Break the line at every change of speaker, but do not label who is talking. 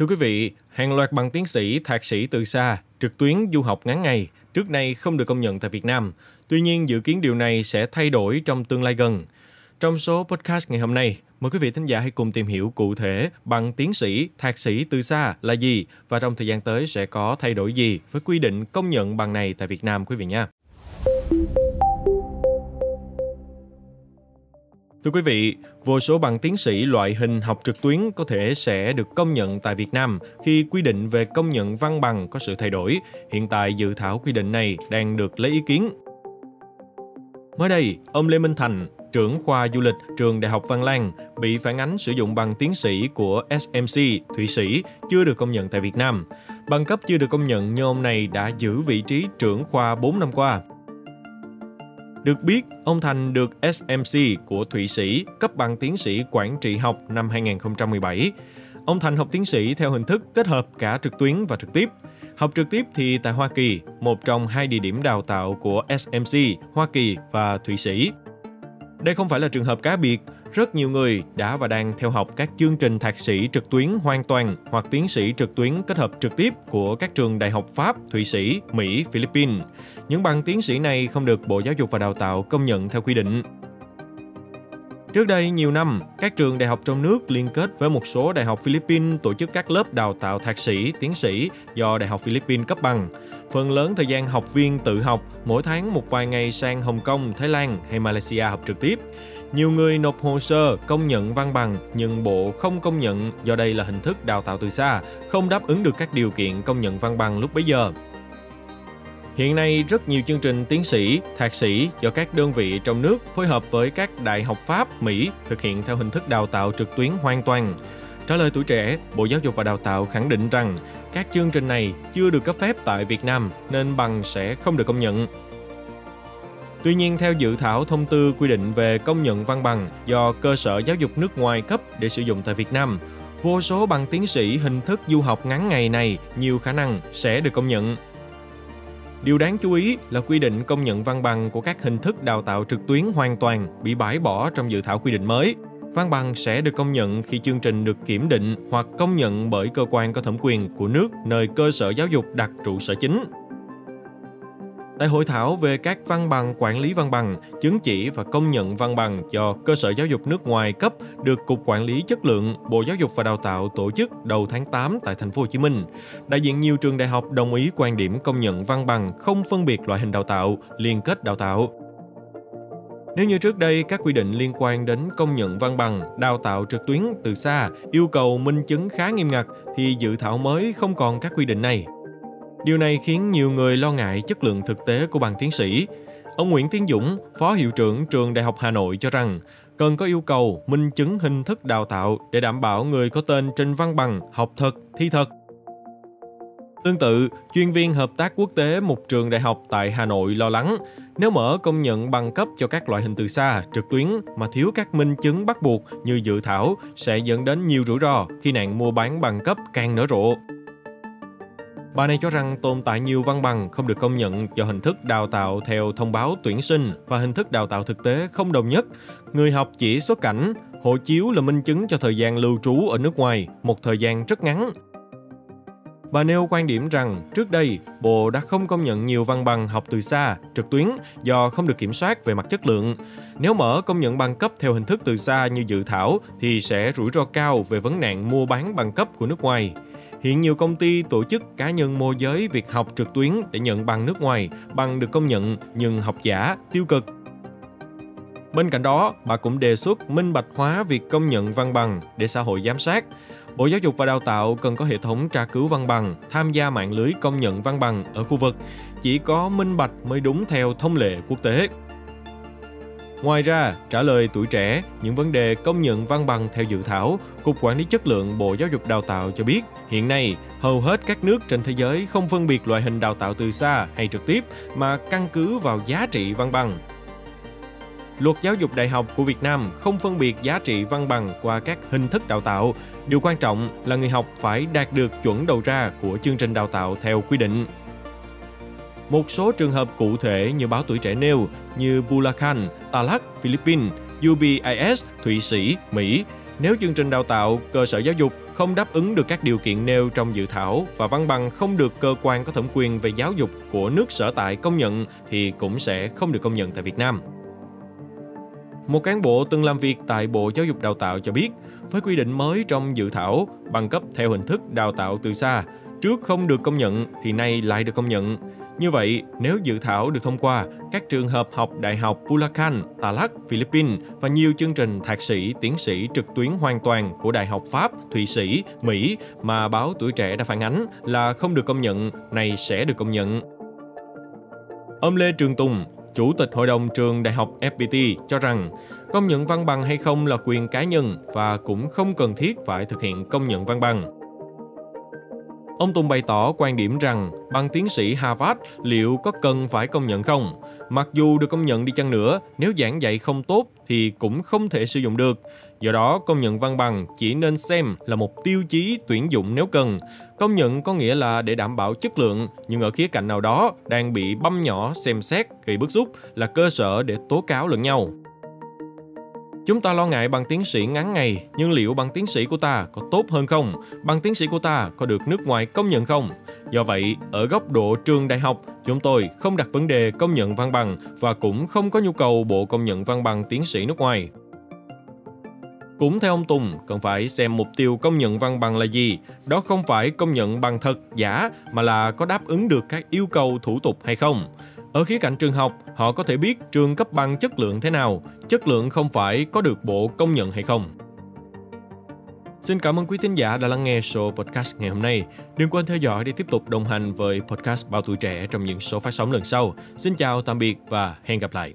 Thưa quý vị, hàng loạt bằng tiến sĩ, thạc sĩ từ xa, trực tuyến du học ngắn ngày trước nay không được công nhận tại Việt Nam. Tuy nhiên, dự kiến điều này sẽ thay đổi trong tương lai gần. Trong số podcast ngày hôm nay, mời quý vị thính giả hãy cùng tìm hiểu cụ thể bằng tiến sĩ, thạc sĩ từ xa là gì và trong thời gian tới sẽ có thay đổi gì với quy định công nhận bằng này tại Việt Nam quý vị nha. Thưa quý vị, vô số bằng tiến sĩ loại hình học trực tuyến có thể sẽ được công nhận tại Việt Nam khi quy định về công nhận văn bằng có sự thay đổi. Hiện tại dự thảo quy định này đang được lấy ý kiến. Mới đây, ông Lê Minh Thành, trưởng khoa du lịch trường Đại học Văn Lang, bị phản ánh sử dụng bằng tiến sĩ của SMC, Thụy Sĩ, chưa được công nhận tại Việt Nam. Bằng cấp chưa được công nhận nhưng ông này đã giữ vị trí trưởng khoa 4 năm qua. Được biết, ông Thành được SMC của Thụy Sĩ cấp bằng tiến sĩ quản trị học năm 2017. Ông Thành học tiến sĩ theo hình thức kết hợp cả trực tuyến và trực tiếp. Học trực tiếp thì tại Hoa Kỳ, một trong hai địa điểm đào tạo của SMC, Hoa Kỳ và Thụy Sĩ. Đây không phải là trường hợp cá biệt, rất nhiều người đã và đang theo học các chương trình thạc sĩ trực tuyến hoàn toàn hoặc tiến sĩ trực tuyến kết hợp trực tiếp của các trường đại học Pháp, Thụy Sĩ, Mỹ, Philippines. Những bằng tiến sĩ này không được Bộ Giáo dục và Đào tạo công nhận theo quy định. Trước đây, nhiều năm, các trường đại học trong nước liên kết với một số đại học Philippines tổ chức các lớp đào tạo thạc sĩ, tiến sĩ do Đại học Philippines cấp bằng. Phần lớn thời gian học viên tự học, mỗi tháng một vài ngày sang Hồng Kông, Thái Lan hay Malaysia học trực tiếp. Nhiều người nộp hồ sơ công nhận văn bằng nhưng Bộ không công nhận do đây là hình thức đào tạo từ xa, không đáp ứng được các điều kiện công nhận văn bằng lúc bấy giờ. Hiện nay, rất nhiều chương trình tiến sĩ, thạc sĩ do các đơn vị trong nước phối hợp với các đại học Pháp, Mỹ thực hiện theo hình thức đào tạo trực tuyến hoàn toàn. Trả lời tuổi trẻ, Bộ Giáo dục và Đào tạo khẳng định rằng các chương trình này chưa được cấp phép tại Việt Nam nên bằng sẽ không được công nhận. Tuy nhiên, theo dự thảo thông tư quy định về công nhận văn bằng do cơ sở giáo dục nước ngoài cấp để sử dụng tại Việt Nam, vô số bằng tiến sĩ hình thức du học ngắn ngày này nhiều khả năng sẽ được công nhận. Điều đáng chú ý là quy định công nhận văn bằng của các hình thức đào tạo trực tuyến hoàn toàn bị bãi bỏ trong dự thảo quy định mới. Văn bằng sẽ được công nhận khi chương trình được kiểm định hoặc công nhận bởi cơ quan có thẩm quyền của nước nơi cơ sở giáo dục đặt trụ sở chính. Tại hội thảo về các văn bằng quản lý văn bằng, chứng chỉ và công nhận văn bằng do cơ sở giáo dục nước ngoài cấp được Cục Quản lý chất lượng Bộ Giáo dục và Đào tạo tổ chức đầu tháng 8 tại thành phố Hồ Chí Minh. Đại diện nhiều trường đại học đồng ý quan điểm công nhận văn bằng không phân biệt loại hình đào tạo, liên kết đào tạo. Nếu như trước đây các quy định liên quan đến công nhận văn bằng, đào tạo trực tuyến từ xa yêu cầu minh chứng khá nghiêm ngặt thì dự thảo mới không còn các quy định này. Điều này khiến nhiều người lo ngại chất lượng thực tế của bằng tiến sĩ. Ông Nguyễn Tiến Dũng, Phó Hiệu trưởng Trường Đại học Hà Nội cho rằng, cần có yêu cầu minh chứng hình thức đào tạo để đảm bảo người có tên trên văn bằng học thật, thi thật. Tương tự, chuyên viên hợp tác quốc tế một trường đại học tại Hà Nội lo lắng, nếu mở công nhận bằng cấp cho các loại hình từ xa, trực tuyến mà thiếu các minh chứng bắt buộc như dự thảo sẽ dẫn đến nhiều rủi ro khi nạn mua bán bằng cấp càng nở rộ. Bà này cho rằng tồn tại nhiều văn bằng không được công nhận do hình thức đào tạo theo thông báo tuyển sinh và hình thức đào tạo thực tế không đồng nhất. Người học chỉ xuất cảnh, hộ chiếu là minh chứng cho thời gian lưu trú ở nước ngoài, một thời gian rất ngắn. Bà nêu quan điểm rằng trước đây Bộ đã không công nhận nhiều văn bằng học từ xa, trực tuyến do không được kiểm soát về mặt chất lượng. Nếu mở công nhận bằng cấp theo hình thức từ xa như dự thảo thì sẽ rủi ro cao về vấn nạn mua bán bằng cấp của nước ngoài. Hiện nhiều công ty, tổ chức, cá nhân môi giới việc học trực tuyến để nhận bằng nước ngoài, bằng được công nhận nhưng học giả, tiêu cực. Bên cạnh đó, bà cũng đề xuất minh bạch hóa việc công nhận văn bằng để xã hội giám sát. Bộ Giáo dục và Đào tạo cần có hệ thống tra cứu văn bằng, tham gia mạng lưới công nhận văn bằng ở khu vực. Chỉ có minh bạch mới đúng theo thông lệ quốc tế. Ngoài ra, trả lời tuổi trẻ, những vấn đề công nhận văn bằng theo dự thảo, Cục Quản lý Chất lượng Bộ Giáo dục Đào tạo cho biết, hiện nay, hầu hết các nước trên thế giới không phân biệt loại hình đào tạo từ xa hay trực tiếp mà căn cứ vào giá trị văn bằng. Luật giáo dục đại học của Việt Nam không phân biệt giá trị văn bằng qua các hình thức đào tạo. Điều quan trọng là người học phải đạt được chuẩn đầu ra của chương trình đào tạo theo quy định. Một số trường hợp cụ thể như báo tuổi trẻ nêu như Bulacan, Talak, Philippines, UBIS, Thụy Sĩ, Mỹ nếu chương trình đào tạo cơ sở giáo dục không đáp ứng được các điều kiện nêu trong dự thảo và văn bằng không được cơ quan có thẩm quyền về giáo dục của nước sở tại công nhận thì cũng sẽ không được công nhận tại Việt Nam. Một cán bộ từng làm việc tại Bộ Giáo dục Đào tạo cho biết, với quy định mới trong dự thảo, bằng cấp theo hình thức đào tạo từ xa, trước không được công nhận thì nay lại được công nhận. Như vậy, nếu dự thảo được thông qua, các trường hợp học Đại học Bulacan, Talak, Philippines và nhiều chương trình thạc sĩ, tiến sĩ trực tuyến hoàn toàn của Đại học Pháp, Thụy Sĩ, Mỹ mà báo Tuổi Trẻ đã phản ánh là không được công nhận, này sẽ được công nhận. Ông Lê Trường Tùng, Chủ tịch Hội đồng trường Đại học FPT cho rằng công nhận văn bằng hay không là quyền cá nhân và cũng không cần thiết phải thực hiện công nhận văn bằng. Ông Tùng bày tỏ quan điểm rằng bằng tiến sĩ Harvard liệu có cần phải công nhận không? Mặc dù được công nhận đi chăng nữa, nếu giảng dạy không tốt thì cũng không thể sử dụng được. Do đó, công nhận văn bằng chỉ nên xem là một tiêu chí tuyển dụng nếu cần. Công nhận có nghĩa là để đảm bảo chất lượng, nhưng ở khía cạnh nào đó đang bị băm nhỏ xem xét gây bức xúc là cơ sở để tố cáo lẫn nhau. Chúng ta lo ngại bằng tiến sĩ ngắn ngày, nhưng liệu bằng tiến sĩ của ta có tốt hơn không? Bằng tiến sĩ của ta có được nước ngoài công nhận không? Do vậy, ở góc độ trường đại học, chúng tôi không đặt vấn đề công nhận văn bằng và cũng không có nhu cầu bộ công nhận văn bằng tiến sĩ nước ngoài. Cũng theo ông Tùng, cần phải xem mục tiêu công nhận văn bằng là gì. Đó không phải công nhận bằng thật, giả, mà là có đáp ứng được các yêu cầu thủ tục hay không. Ở khía cạnh trường học, họ có thể biết trường cấp bằng chất lượng thế nào, chất lượng không phải có được bộ công nhận hay không. Xin cảm ơn quý thính giả đã lắng nghe show podcast ngày hôm nay. Đừng quên theo dõi để tiếp tục đồng hành với podcast Bao Tuổi Trẻ trong những số phát sóng lần sau. Xin chào, tạm biệt và hẹn gặp lại.